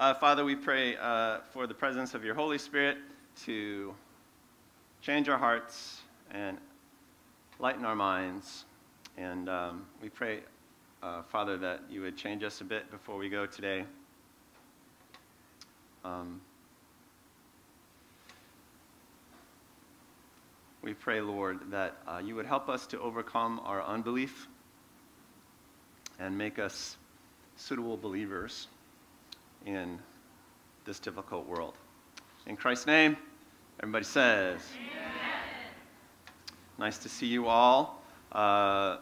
Uh, Father, we pray uh, for the presence of your Holy Spirit to change our hearts and lighten our minds. And um, we pray, uh, Father, that you would change us a bit before we go today. Um, we pray, Lord, that uh, you would help us to overcome our unbelief and make us suitable believers in this difficult world. In Christ's name, everybody says, Amen. Nice to see you all. Uh,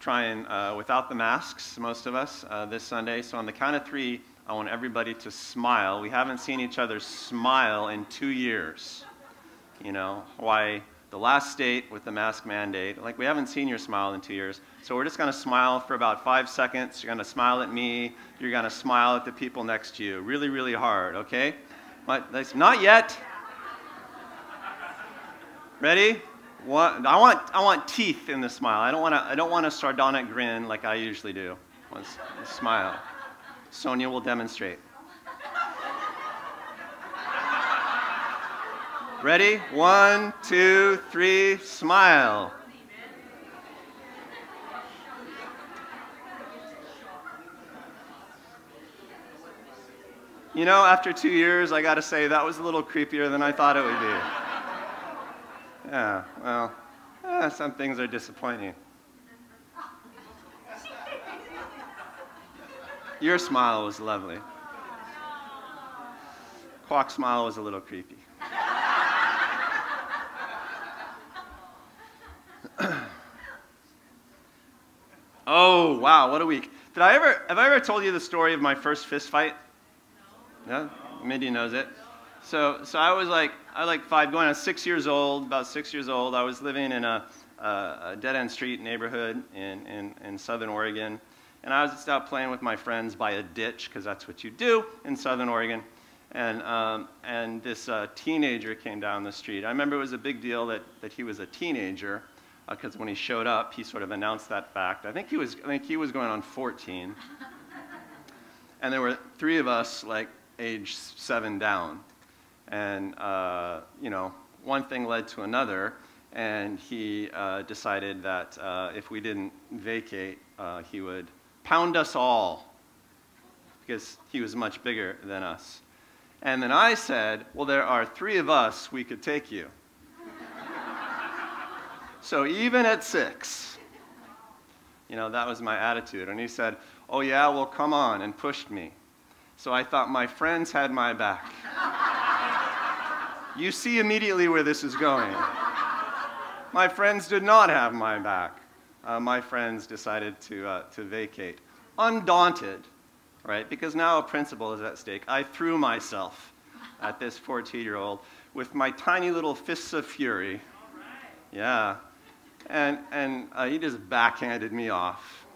trying uh, without the masks, most of us, uh, this Sunday. So, on the count of three, I want everybody to smile. We haven't seen each other smile in two years. You know, why the last state with the mask mandate, like we haven't seen your smile in two years. So we're just going to smile for about five seconds. You're going to smile at me. You're going to smile at the people next to you. Really, really hard, okay? but Not yet. Ready? One, I want, I want teeth in the smile. I don't want a, I don't want a sardonic grin like I usually do. I want a smile. Sonia will demonstrate. Ready? One, two, three, smile. You know, after two years, I got to say, that was a little creepier than I thought it would be. Yeah, well, eh, some things are disappointing. Your smile was lovely. Quack's smile was a little creepy. Oh, wow, what a week. Did I ever, have I ever told you the story of my first fist fight? No? Mindy knows it. So, so I was like, I was like five, going on six years old, about six years old. I was living in a, a, a dead end street neighborhood in, in, in southern Oregon. And I was just out playing with my friends by a ditch, because that's what you do in southern Oregon. And, um, and this uh, teenager came down the street. I remember it was a big deal that, that he was a teenager, because uh, when he showed up, he sort of announced that fact. I think he was, I think he was going on 14. and there were three of us, like age seven down. And, uh, you know, one thing led to another, and he uh, decided that uh, if we didn't vacate, uh, he would pound us all because he was much bigger than us. And then I said, Well, there are three of us, we could take you. So even at six, you know, that was my attitude. And he said, Oh, yeah, well, come on, and pushed me. So I thought my friends had my back. you see immediately where this is going. My friends did not have my back. Uh, my friends decided to, uh, to vacate. Undaunted, right? Because now a principle is at stake. I threw myself at this 14 year old with my tiny little fists of fury. Yeah. And, and uh, he just backhanded me off.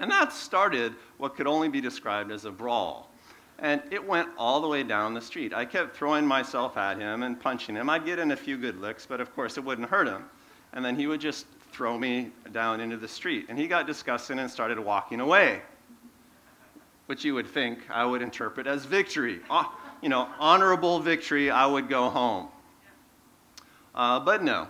And that started what could only be described as a brawl. And it went all the way down the street. I kept throwing myself at him and punching him. I'd get in a few good licks, but of course it wouldn't hurt him. And then he would just throw me down into the street. And he got disgusted and started walking away, which you would think I would interpret as victory. Oh, you know, honorable victory, I would go home. Uh, but no,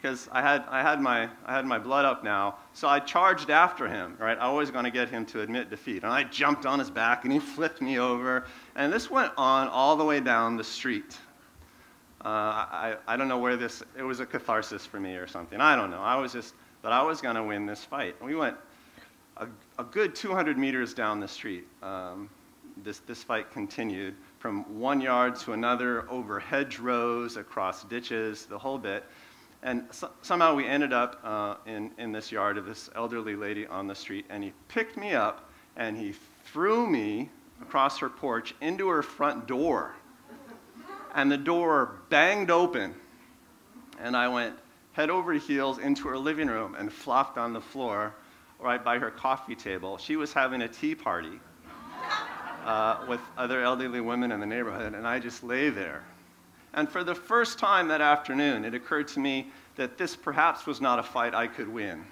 because I had, I, had my, I had my blood up now. So I charged after him, right? I was going to get him to admit defeat. And I jumped on his back and he flipped me over. And this went on all the way down the street. Uh, I, I don't know where this, it was a catharsis for me or something. I don't know. I was just, but I was going to win this fight. And we went a, a, good 200 meters down the street. Um, this, this fight continued from one yard to another, over hedgerows, across ditches, the whole bit. And so, somehow we ended up uh, in, in this yard of this elderly lady on the street, and he picked me up and he threw me across her porch into her front door. And the door banged open, and I went head over heels into her living room and flopped on the floor right by her coffee table. She was having a tea party uh, with other elderly women in the neighborhood, and I just lay there and for the first time that afternoon, it occurred to me that this perhaps was not a fight I could win.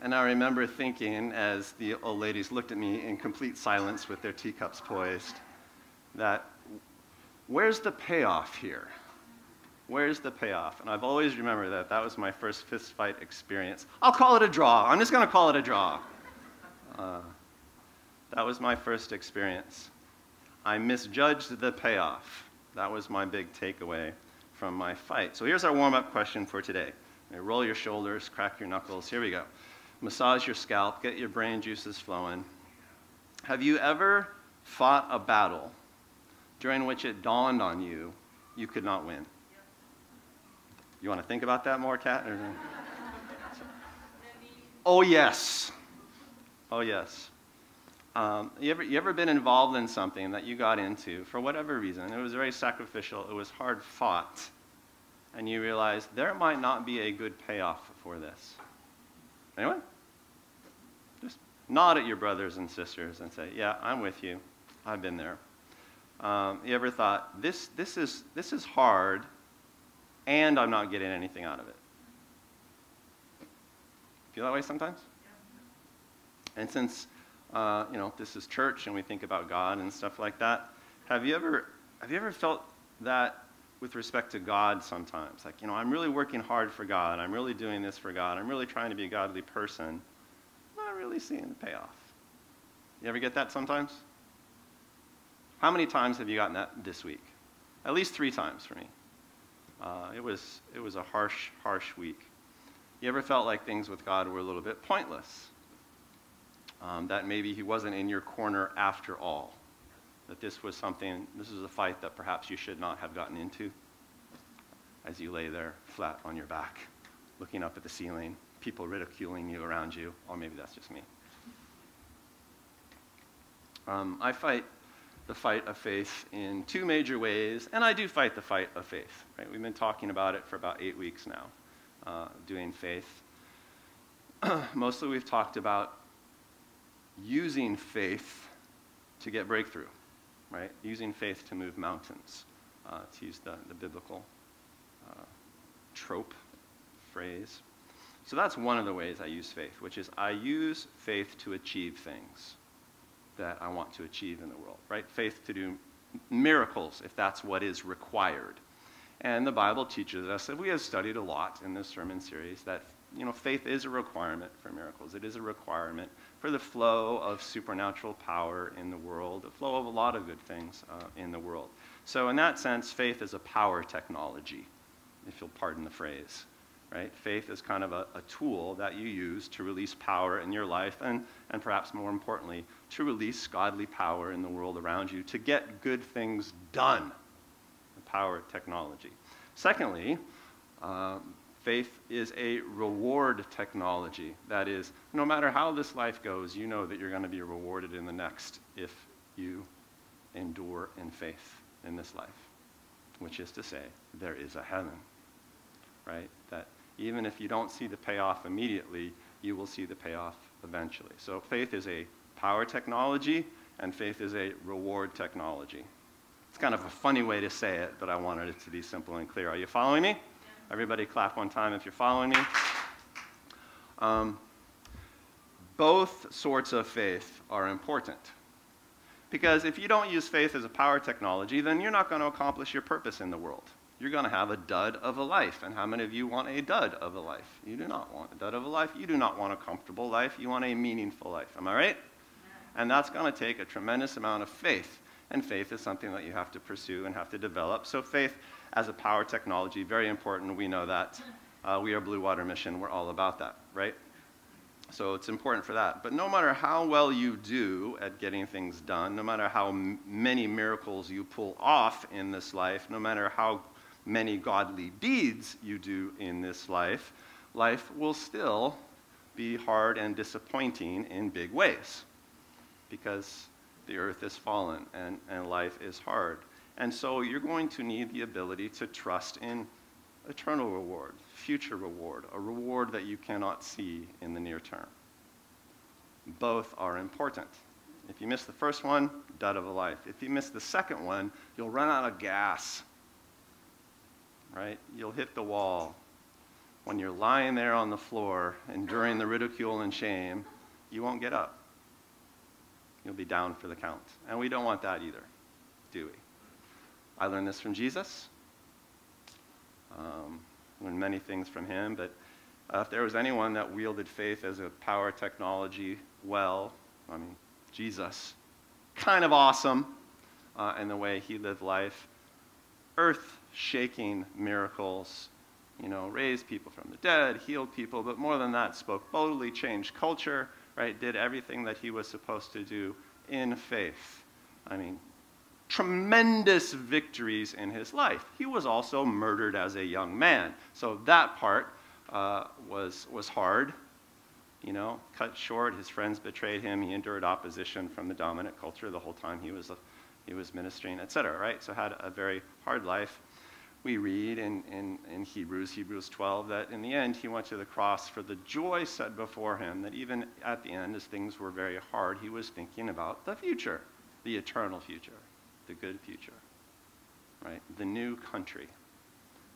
And I remember thinking, as the old ladies looked at me in complete silence with their teacups poised, that where's the payoff here? Where's the payoff? And I've always remembered that that was my first fist fight experience. I'll call it a draw. I'm just going to call it a draw. Uh, that was my first experience. I misjudged the payoff. That was my big takeaway from my fight. So here's our warm up question for today. roll your shoulders, crack your knuckles. Here we go. Massage your scalp, get your brain juices flowing. Have you ever fought a battle during which it dawned on you you could not win? You want to think about that more, Kat? oh, yes. Oh, yes. Um, you, ever, you ever been involved in something that you got into for whatever reason? It was very sacrificial, it was hard fought, and you realized there might not be a good payoff for this. Anyone? Just nod at your brothers and sisters and say, Yeah, I'm with you. I've been there. Um, you ever thought, this, this, is, this is hard, and I'm not getting anything out of it. Feel that way sometimes? And since uh, you know this is church and we think about God and stuff like that, have you ever have you ever felt that with respect to God sometimes? Like you know, I'm really working hard for God. I'm really doing this for God. I'm really trying to be a godly person. I'm not really seeing the payoff. You ever get that sometimes? How many times have you gotten that this week? At least three times for me. Uh, it, was, it was a harsh, harsh week. You ever felt like things with God were a little bit pointless? Um, that maybe He wasn't in your corner after all? That this was something, this is a fight that perhaps you should not have gotten into as you lay there flat on your back, looking up at the ceiling, people ridiculing you around you, or maybe that's just me. Um, I fight the fight of faith in two major ways, and I do fight the fight of faith. Right? We've been talking about it for about eight weeks now, uh, doing faith. Mostly we've talked about using faith to get breakthrough, right? Using faith to move mountains, uh, to use the, the biblical uh, trope phrase. So that's one of the ways I use faith, which is I use faith to achieve things that I want to achieve in the world, right? Faith to do miracles if that's what is required. And the Bible teaches us, and we have studied a lot in this sermon series, that you know, faith is a requirement for miracles. It is a requirement for the flow of supernatural power in the world, the flow of a lot of good things uh, in the world. So, in that sense, faith is a power technology, if you'll pardon the phrase right? Faith is kind of a, a, tool that you use to release power in your life and, and perhaps more importantly, to release godly power in the world around you to get good things done. Power technology. Secondly, um, faith is a reward technology. That is, no matter how this life goes, you know that you're going to be rewarded in the next if you endure in faith in this life, which is to say, there is a heaven, right? That even if you don't see the payoff immediately, you will see the payoff eventually. So faith is a power technology, and faith is a reward technology. It's kind of a funny way to say it, but I wanted it to be simple and clear. Are you following me? Everybody clap one time if you're following me. Um, both sorts of faith are important. Because if you don't use faith as a power technology, then you're not going to accomplish your purpose in the world you're going to have a dud of a life. And how many of you want a dud of a life? You do not want a dud of a life. You do not want a comfortable life. You want a meaningful life. Am I right? And that's going to take a tremendous amount of faith. And faith is something that you have to pursue and have to develop. So, faith as a power technology, very important. We know that. Uh, we are Blue Water Mission. We're all about that, right? So it's important for that. But no matter how well you do at getting things done, no matter how many miracles you pull off in this life, no matter how many godly deeds you do in this life, life will still be hard and disappointing in big ways because the earth is fallen and, and life is hard. And so you're going to need the ability to trust in eternal reward, future reward, a reward that you cannot see in the near term. Both are important. If you miss the first one, dud of a life. If you miss the second one, you'll run out of gas right? You'll hit the wall. when you're lying there on the floor, enduring the ridicule and shame, you won't get up. You'll be down for the count. And we don't want that either, do we? I learned this from Jesus. Um, learned many things from him, but uh, if there was anyone that wielded faith as a power technology well, I mean, Jesus. Kind of awesome uh, in the way he lived life. Earth shaking miracles, you know, raised people from the dead, healed people, but more than that, spoke boldly, changed culture, right? Did everything that he was supposed to do in faith. I mean, tremendous victories in his life. He was also murdered as a young man. So that part uh, was, was hard. You know, cut short, his friends betrayed him. He endured opposition from the dominant culture the whole time he was, he was ministering, etc. Right? So had a very hard life. We read in, in, in Hebrews, Hebrews 12, that in the end he went to the cross for the joy set before him, that even at the end, as things were very hard, he was thinking about the future, the eternal future, the good future, right? The new country,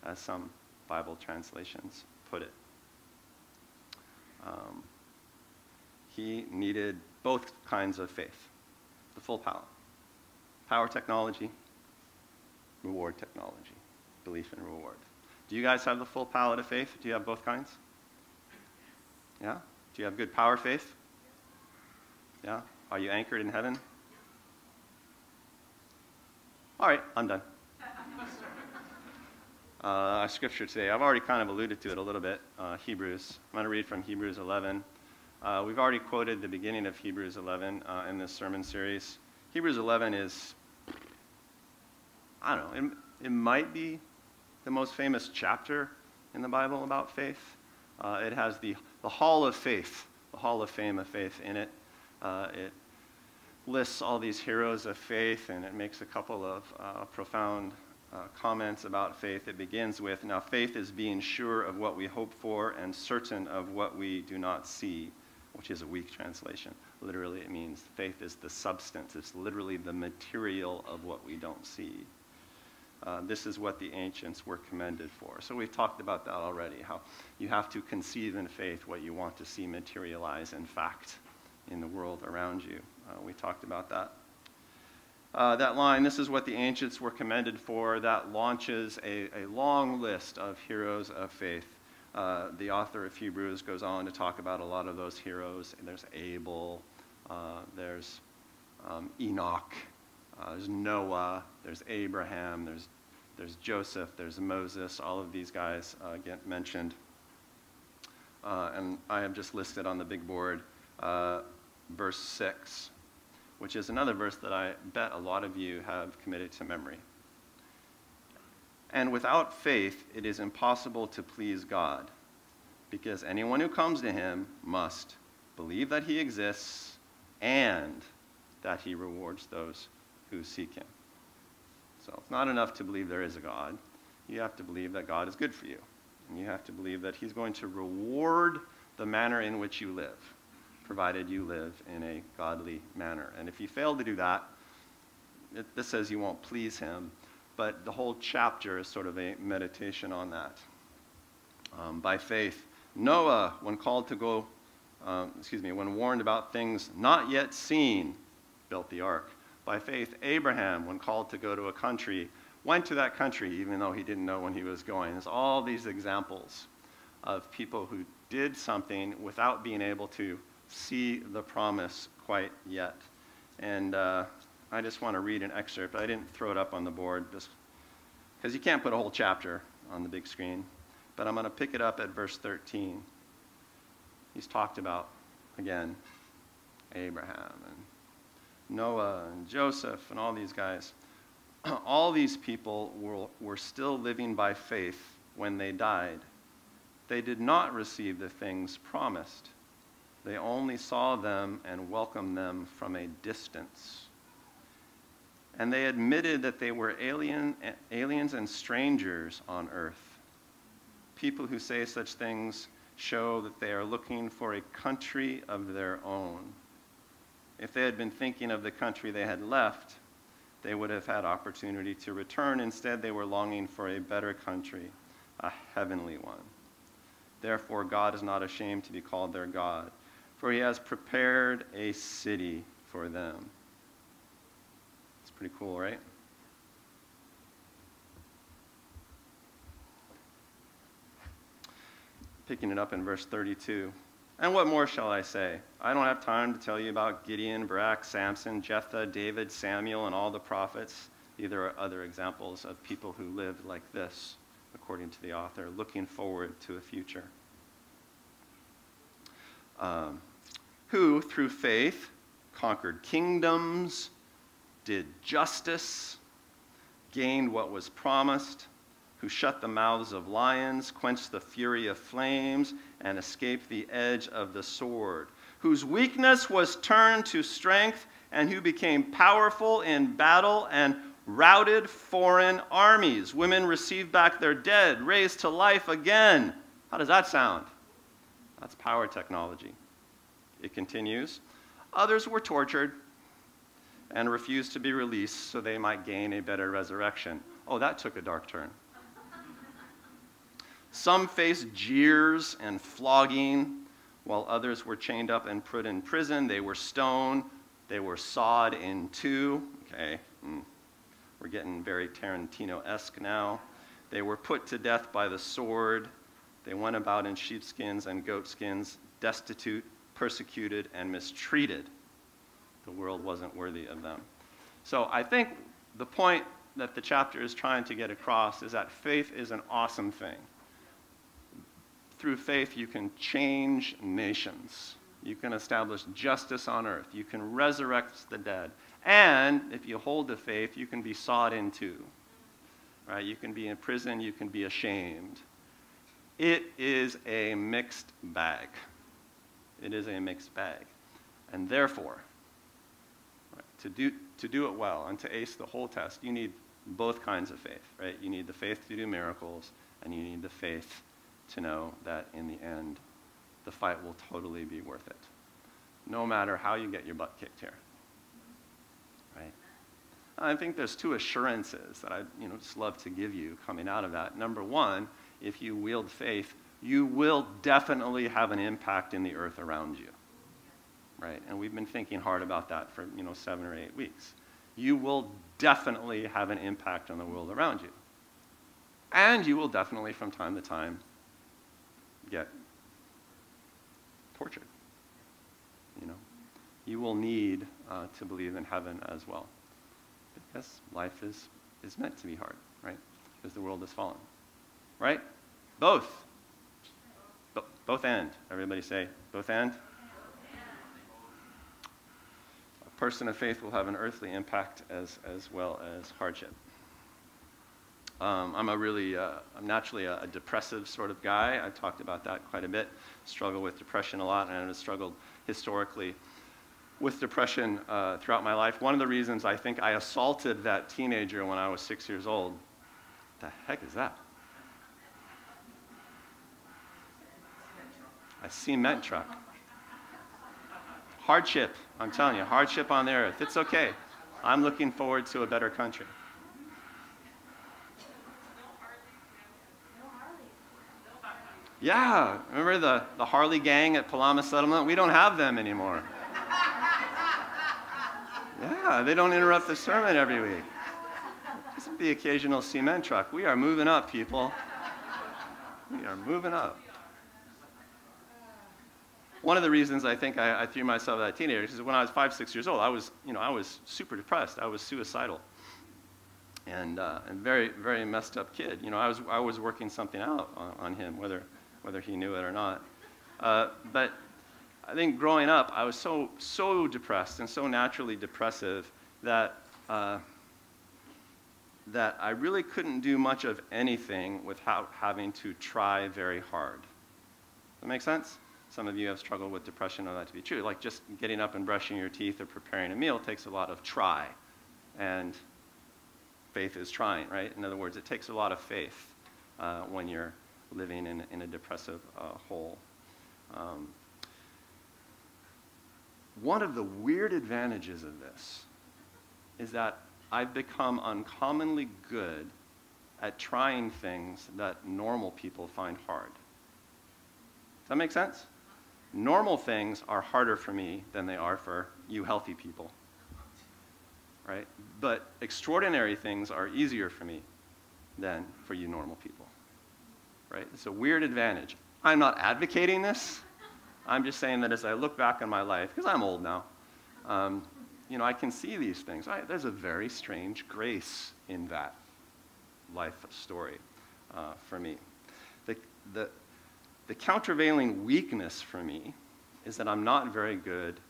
as some Bible translations put it. Um, he needed both kinds of faith, the full power. Power technology, reward technology, belief and reward. Do you guys have the full palette of faith? Do you have both kinds? Yeah? Do you have good power faith? Yeah? Are you anchored in heaven? All right, I'm done. Uh, our scripture today, I've already kind of alluded to it a little bit, uh, Hebrews. I'm going to read from Hebrews 11. Uh, we've already quoted the beginning of Hebrews 11 uh, in this sermon series. Hebrews 11 is, I don't know, it, it might be the most famous chapter in the Bible about faith. Uh, it has the, the Hall of Faith, the Hall of Fame of Faith in it. Uh, it lists all these heroes of faith, and it makes a couple of uh, profound uh, comments about faith. It begins with Now, faith is being sure of what we hope for and certain of what we do not see which is a weak translation. Literally, it means faith is the substance, it's literally the material of what we don't see. Uh, this is what the ancients were commended for. So we've talked about that already, how you have to conceive in faith what you want to see materialize in fact in the world around you. Uh, we talked about that. Uh, that line, this is what the ancients were commended for, that launches a, a long list of heroes of faith uh, the author of Hebrews goes on to talk about a lot of those heroes. There's Abel, uh, there's um, Enoch, uh, there's Noah, there's Abraham, there's, there's Joseph, there's Moses. All of these guys uh, get mentioned. Uh, and I have just listed on the big board verse 6, which is another verse that I bet a lot of you have committed to memory. And without faith, it is impossible to please God, because anyone who comes to him must believe that he exists and that he rewards those who seek him. So it's not enough to believe there is a God. You have to believe that God is good for you. And you have to believe that he's going to reward the manner in which you live, provided you live in a godly manner. And if you fail to do that, it, this says you won't please him but the whole chapter is sort of a meditation on that. Um, by faith, Noah, when called to go, um, excuse me, when warned about things not yet seen, built the ark. By faith, Abraham, when called to go to a country, went to that country even though he didn't know when he was going. There's all these examples of people who did something without being able to see the promise quite yet. And uh, I just want to read an excerpt. I didn't throw it up on the board because you can't put a whole chapter on the big screen. But I'm going to pick it up at verse 13. He's talked about, again, Abraham and Noah and Joseph and all these guys. All these people were, were still living by faith when they died. They did not receive the things promised. They only saw them and welcomed them from a distance and they admitted that they were alien, aliens and strangers on earth. People who say such things show that they are looking for a country of their own. If they had been thinking of the country they had left, they would have had opportunity to return. Instead, they were longing for a better country, a heavenly one. Therefore, God is not ashamed to be called their God, for he has prepared a city for them. It's pretty cool, right? Picking it up in verse 32. And what more shall I say? I don't have time to tell you about Gideon, Barak, Samson, Jephthah, David, Samuel, and all the prophets. These are other examples of people who lived like this, according to the author, looking forward to a future. Um, who, through faith, conquered kingdoms, did justice, gained what was promised, who shut the mouths of lions, quenched the fury of flames, and escaped the edge of the sword, whose weakness was turned to strength, and who became powerful in battle and routed foreign armies. Women received back their dead, raised to life again. How does that sound? That's power technology. It continues. Others were tortured and refused to be released so they might gain a better resurrection. Oh, that took a dark turn. Some faced jeers and flogging, while others were chained up and put in prison. They were stoned, they were sawed in two. Okay, mm. we're getting very Tarantino esque now. They were put to death by the sword. They went about in sheepskins and goatskins, destitute, persecuted, and mistreated. The world wasn't worthy of them. So I think the point that the chapter is trying to get across is that faith is an awesome thing through faith, you can change nations. You can establish justice on earth. You can resurrect the dead. And if you hold the faith, you can be sought into. Right? You can be in prison, you can be ashamed. It is a mixed bag. It is a mixed bag. And therefore, right, to, do, to do it well and to ace the whole test, you need both kinds of faith, right? You need the faith to do miracles, and you need the faith to know that in the end, the fight will totally be worth it. No matter how you get your butt kicked here. Right? I think there's two assurances that I you know, just love to give you coming out of that. Number one, if you wield faith, you will definitely have an impact in the earth around you. Right? And we've been thinking hard about that for you know, seven or eight weeks. You will definitely have an impact on the world around you. And you will definitely, from time to time, get tortured. You know, you will need uh, to believe in heaven as well, because life is is meant to be hard, right? Because the world has fallen, right? Both. both end. Everybody say both end. A person of faith will have an earthly impact as as well as hardship. Um, I'm a really, uh, I'm naturally a, a, depressive sort of guy. I've talked about that quite a bit. Struggle with depression a lot, and I've struggled historically with depression uh, throughout my life. One of the reasons I think I assaulted that teenager when I was six years old. The heck is that? A cement truck. Hardship, I'm telling you, hardship on the earth. It's okay. I'm looking forward to a better country. Yeah, remember the, the Harley gang at Palama Settlement? We don't have them anymore. Yeah, they don't interrupt the sermon every week. Just the occasional cement truck. We are moving up, people. We are moving up. One of the reasons I think I, I threw myself at teenagers is when I was five, six years old, I was, you know, I was super depressed. I was suicidal. And, uh, and very, very messed up kid. You know, I was, I was working something out on, on him, whether whether he knew it or not. Uh, but I think growing up, I was so, so depressed and so naturally depressive that, uh, that I really couldn't do much of anything without having to try very hard. Does that make sense? Some of you have struggled with depression, know that to be true. Like just getting up and brushing your teeth or preparing a meal takes a lot of try. And faith is trying, right? In other words, it takes a lot of faith uh, when you're living in, in a depressive uh, hole. Um, one of the weird advantages of this is that I've become uncommonly good at trying things that normal people find hard. Does that make sense? Normal things are harder for me than they are for you healthy people. Right? But extraordinary things are easier for me than for you normal people. Right? It's a weird advantage. I'm not advocating this. I'm just saying that as I look back on my life, because I'm old now, um, you know, I can see these things. I, there's a very strange grace in that life story uh, for me. The, the, the countervailing weakness for me is that I'm not very good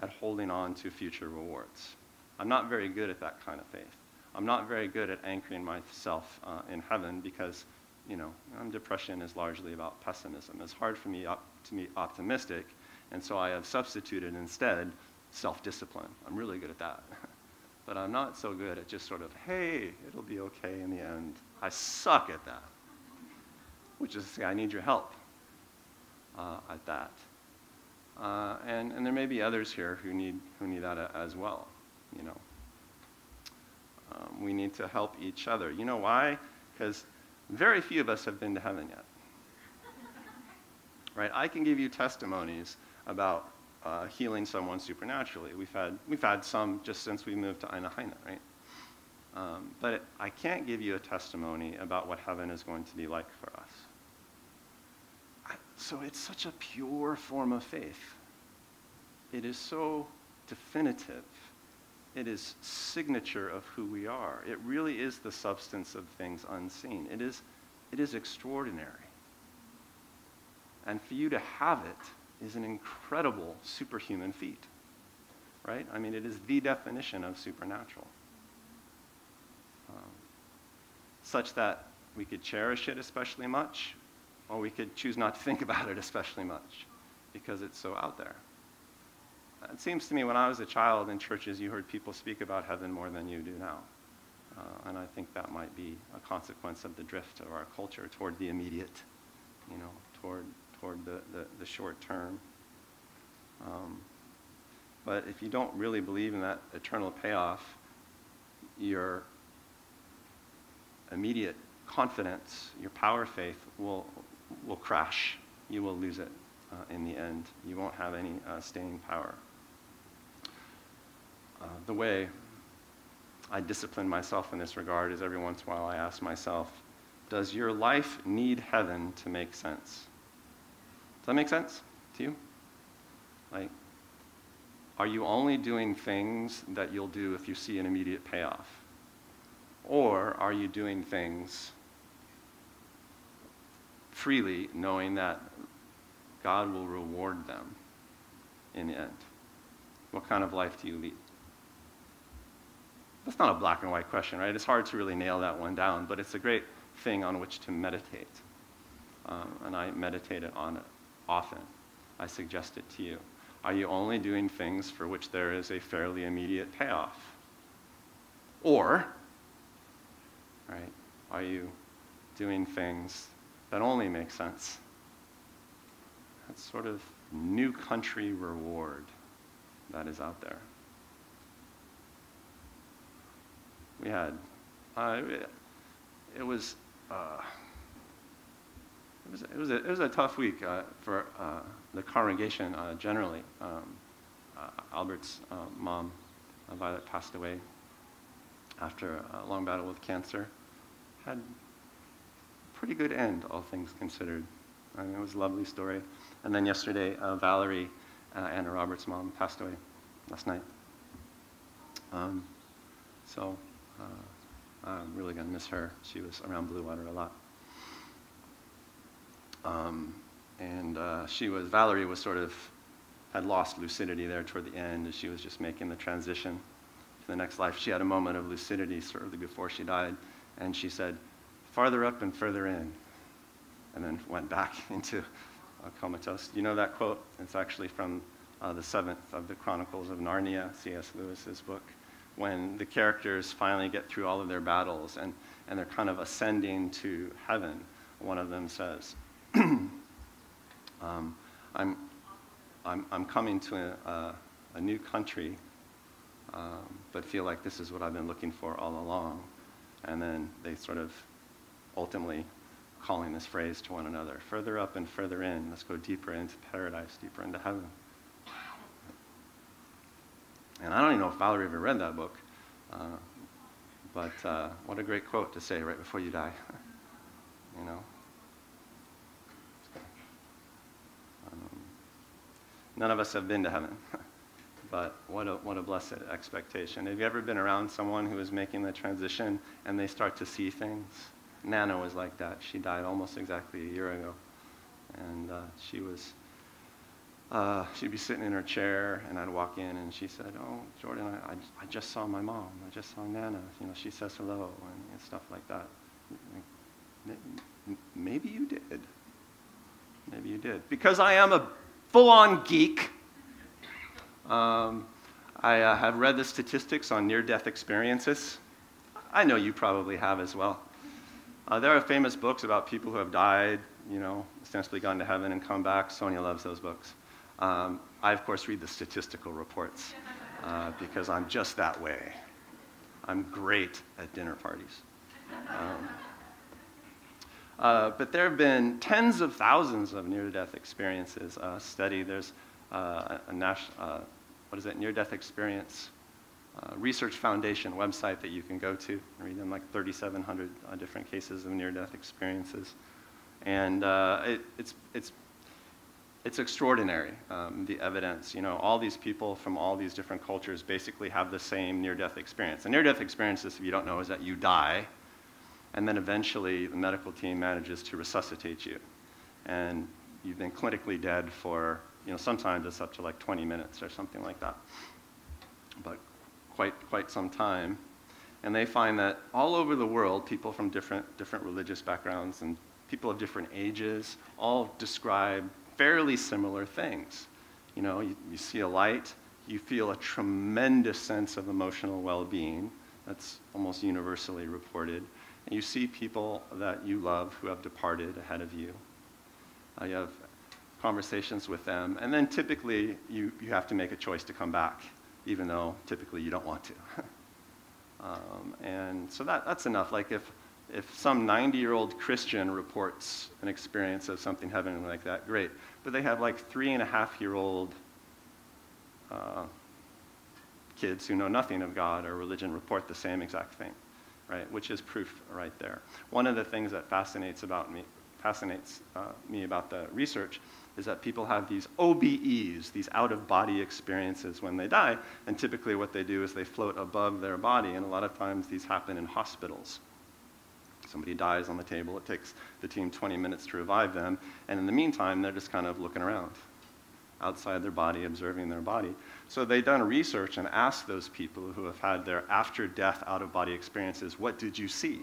at holding on to future rewards. I'm not very good at that kind of faith. I'm not very good at anchoring myself uh, in heaven because, you know, depression is largely about pessimism. It's hard for me op- to be optimistic, and so I have substituted instead self-discipline. I'm really good at that. but I'm not so good at just sort of, hey, it'll be okay in the end. I suck at that. Which is to say, I need your help uh, at that. Uh, and, and there may be others here who need, who need that as well, you know. Um, we need to help each other. You know why? Because very few of us have been to heaven yet. right? I can give you testimonies about uh, healing someone supernaturally. We've had, we've had some just since we moved to Ainahaina, right? Um, but I can't give you a testimony about what heaven is going to be like for us. I, so it's such a pure form of faith. It is so definitive. It is signature of who we are. It really is the substance of things unseen. It is, it is extraordinary. And for you to have it is an incredible superhuman feat, right? I mean, it is the definition of supernatural. Um, such that we could cherish it especially much, or we could choose not to think about it especially much because it's so out there. It seems to me when I was a child in churches, you heard people speak about heaven more than you do now. Uh, and I think that might be a consequence of the drift of our culture toward the immediate, you know, toward, toward the, the, the short term. Um, but if you don't really believe in that eternal payoff, your immediate confidence, your power faith will, will crash. You will lose it uh, in the end. You won't have any uh, staying power. Uh, the way I discipline myself in this regard is every once in a while I ask myself, does your life need heaven to make sense? Does that make sense to you? Like, are you only doing things that you'll do if you see an immediate payoff? Or are you doing things freely, knowing that God will reward them in the end? What kind of life do you lead? That's not a black and white question, right? It's hard to really nail that one down, but it's a great thing on which to meditate. Um, and I meditate on it often. I suggest it to you. Are you only doing things for which there is a fairly immediate payoff? Or, right, are you doing things that only make sense? That sort of new country reward that is out there. We had. Uh, it, was, uh, it, was, it, was a, it was a tough week uh, for uh, the congregation uh, generally. Um, Albert's mom, Violet, passed away after a long battle with cancer. Had a pretty good end, all things considered. I mean, it was a lovely story. And then yesterday, Valerie, Anna Roberts' mom, passed away last night. Um, so I'm really going to miss her. She was around Blue Water a lot. Um, and uh, she was, Valerie was sort of, had lost lucidity there toward the end as she was just making the transition to the next life. She had a moment of lucidity shortly before she died, and she said, farther up and further in, and then went back into a comatose. You know that quote? It's actually from uh, the seventh of the Chronicles of Narnia, C.S. Lewis's book when the characters finally get through all of their battles and, and they're kind of ascending to heaven, one of them says, um, I'm, I'm, I'm coming to a, a, a new country, um, but feel like this is what I've been looking for all along. And then they sort of ultimately calling this phrase to one another further up and further in. Let's go deeper into paradise, deeper into heaven. And I don't even know if Valerie ever read that book, uh, but uh, what a great quote to say right before you die. you know? Um, none of us have been to heaven, but what a, what a blessed expectation. Have you ever been around someone who is making the transition and they start to see things? Nana was like that. She died almost exactly a year ago. And uh, she was, uh, she'd be sitting in her chair, and I'd walk in, and she said, Oh, Jordan, I, I, I just saw my mom. I just saw Nana. You know, she says hello, and, and stuff like that. Maybe you did. Maybe you did. Because I am a full on geek, um, I uh, have read the statistics on near death experiences. I know you probably have as well. Uh, there are famous books about people who have died, you know, ostensibly gone to heaven and come back. Sonia loves those books. Um, I, of course, read the statistical reports uh, because I'm just that way. I'm great at dinner parties. Um, uh, but there have been tens of thousands of near-death experiences uh, studied. There's uh, a national, uh, what is it, near-death experience uh, Research Foundation website that you can go to and read them like 3,700 uh, different cases of near-death experiences. And it, it's, it's, it's extraordinary, um, the evidence. You know, all these people from all these different cultures basically have the same near-death experience. A near-death experience, if you don't know, is that you die, and then eventually the medical team manages to resuscitate you. And you've been clinically dead for, you know, sometimes it's up to like 20 minutes or something like that. But quite, quite some time. And they find that all over the world, people from different, different religious backgrounds and people of different ages all describe fairly similar things. You know, you, you see a light, you feel a tremendous sense of emotional well being. That's almost universally reported. And you see people that you love who have departed ahead of you. Uh, you have conversations with them, and then typically you, you have to make a choice to come back even though typically you don't want to. um, and so that, that's enough. Like if, if some 90 year old Christian reports an experience of something heavenly like that, great. But they have like three and a half year old uh, kids who know nothing of God or religion report the same exact thing, right? Which is proof right there. One of the things that fascinates about me, fascinates uh, me about the research is that people have these OBEs, these out of body experiences when they die. And typically, what they do is they float above their body. And a lot of times, these happen in hospitals. Somebody dies on the table, it takes the team 20 minutes to revive them. And in the meantime, they're just kind of looking around outside their body, observing their body. So they've done research and asked those people who have had their after death out of body experiences, What did you see?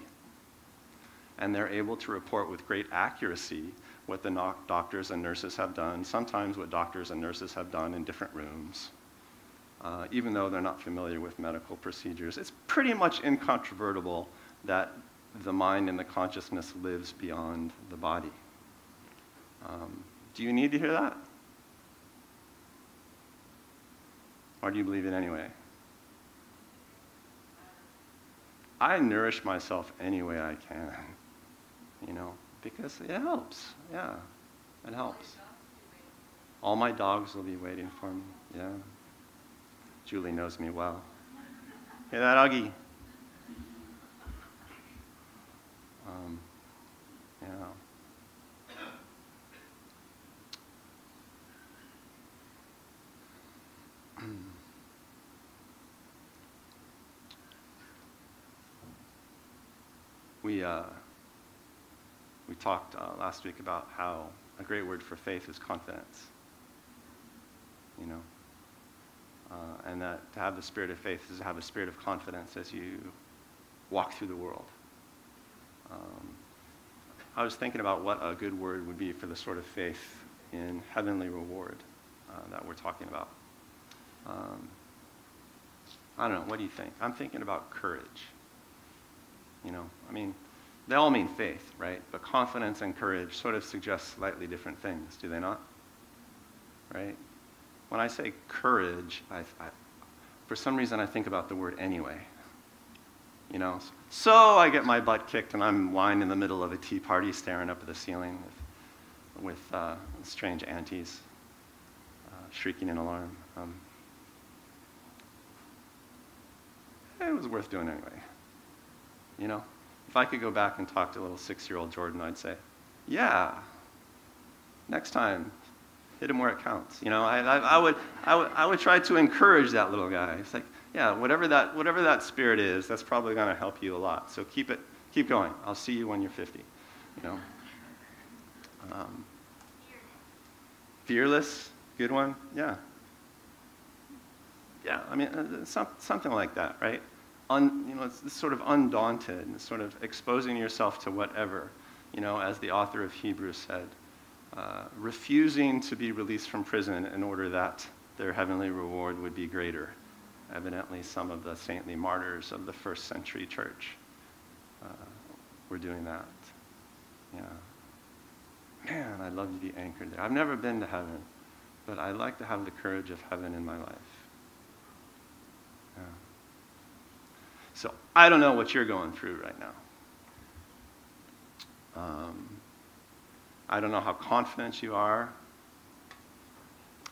And they're able to report with great accuracy what the doctors and nurses have done, sometimes what doctors and nurses have done in different rooms, uh, even though they're not familiar with medical procedures. It's pretty much incontrovertible that the mind and the consciousness lives beyond the body. Um, do you need to hear that? Or do you believe it anyway? I nourish myself any way I can, you know because it helps. Yeah, it helps. All my dogs will be waiting for me. Yeah. Julie knows me well. Hey, that Uggy. Um, yeah. we, uh, we talked uh, last week about how a great word for faith is confidence. You know? Uh, and that to have the spirit of faith is to have a spirit of confidence as you walk through the world. Um, I was thinking about what a good word would be for the sort of faith in heavenly reward uh, that we're talking about. Um, I don't know. What do you think? I'm thinking about courage. You know, I mean, they all mean faith, right? But confidence and courage sort of suggest slightly different things, do they not? Right? When I say courage, I, I, for some reason I think about the word anyway. You know, so I get my butt kicked and I'm lying in the middle of a tea party staring up at the ceiling with, with uh, strange aunties uh, shrieking in alarm. Um, it was worth doing anyway. You know, if I could go back and talk to little six-year-old Jordan, I'd say, yeah, next time, hit him where it counts. You know, I, I, I, would, I, would, I would try to encourage that little guy. It's like, yeah, whatever that, whatever that spirit is, that's probably going to help you a lot. So keep it, keep going. I'll see you when you're 50. You know. Um, fearless, good one. Yeah. Yeah, I mean, uh, some, something like that, right? Un, you know, it's sort of undaunted and sort of exposing yourself to whatever, you know, as the author of Hebrews said, uh, refusing to be released from prison in order that their heavenly reward would be greater. Evidently, some of the saintly martyrs of the first century church uh, were doing that. Yeah. Man, I'd love to be anchored there. I've never been to heaven, but I'd like to have the courage of heaven in my life. Yeah. So, I don't know what you're going through right now. Um, I don't know how confident you are.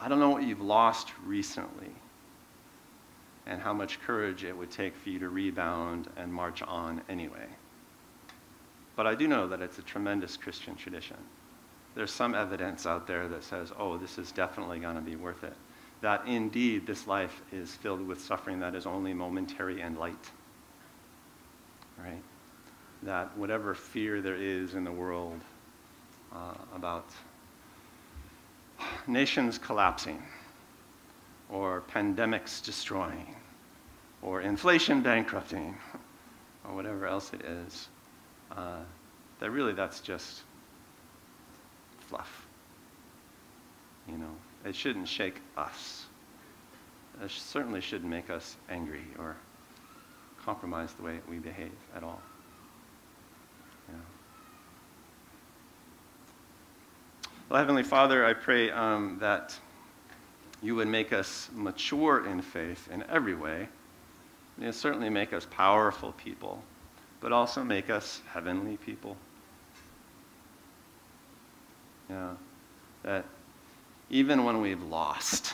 I don't know what you've lost recently and how much courage it would take for you to rebound and march on anyway. But I do know that it's a tremendous Christian tradition. There's some evidence out there that says, oh, this is definitely going to be worth it. That indeed this life is filled with suffering that is only momentary and light. Right? That whatever fear there is in the world uh, about nations collapsing, or pandemics destroying, or inflation bankrupting, or whatever else it is, uh, that really that's just fluff. You know, it shouldn't shake us. It certainly shouldn't make us angry or compromise the way we behave at all. Well, Heavenly Father, I pray um, that you would make us mature in faith in every way. You certainly make us powerful people, but also make us heavenly people. Yeah, that even when we've lost,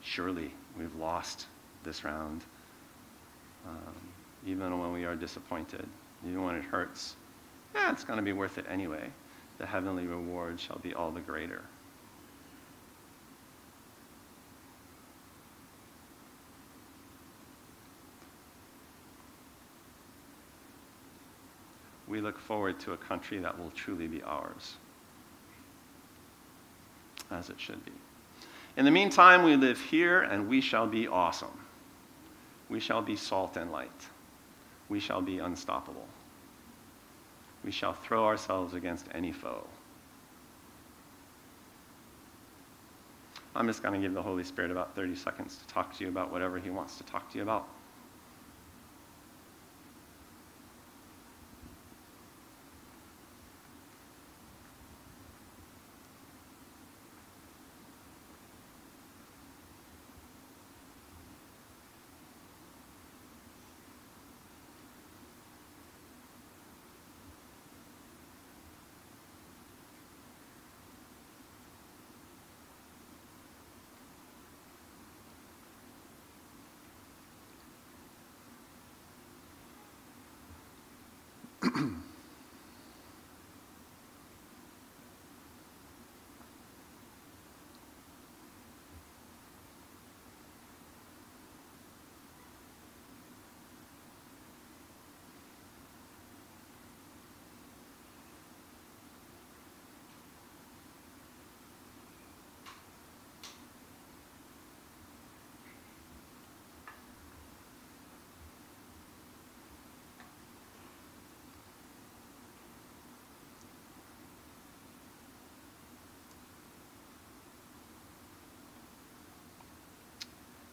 surely we've lost this round, um, even when we are disappointed, even when it hurts, yeah, it's going to be worth it anyway the heavenly reward shall be all the greater. We look forward to a country that will truly be ours, as it should be. In the meantime, we live here and we shall be awesome. We shall be salt and light. We shall be unstoppable we shall throw ourselves against any foe. I'm just going to give the Holy Spirit about 30 seconds to talk to you about whatever he wants to talk to you about. Mm-hmm.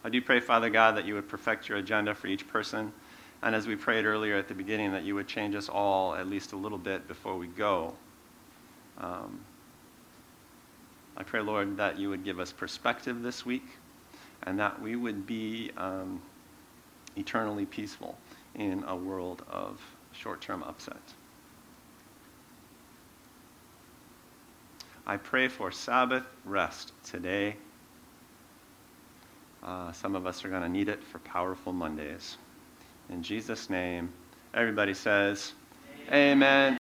I do pray, Father God, that you would perfect your agenda for each person. And as we prayed earlier at the beginning, that you would change us all at least a little bit before we go. Um, I pray, Lord, that you would give us perspective this week and that we would be um, eternally peaceful in a world of short term upset. I pray for Sabbath rest today. Uh, some of us are going to need it for powerful Mondays. In Jesus' name, everybody says, Amen. Amen.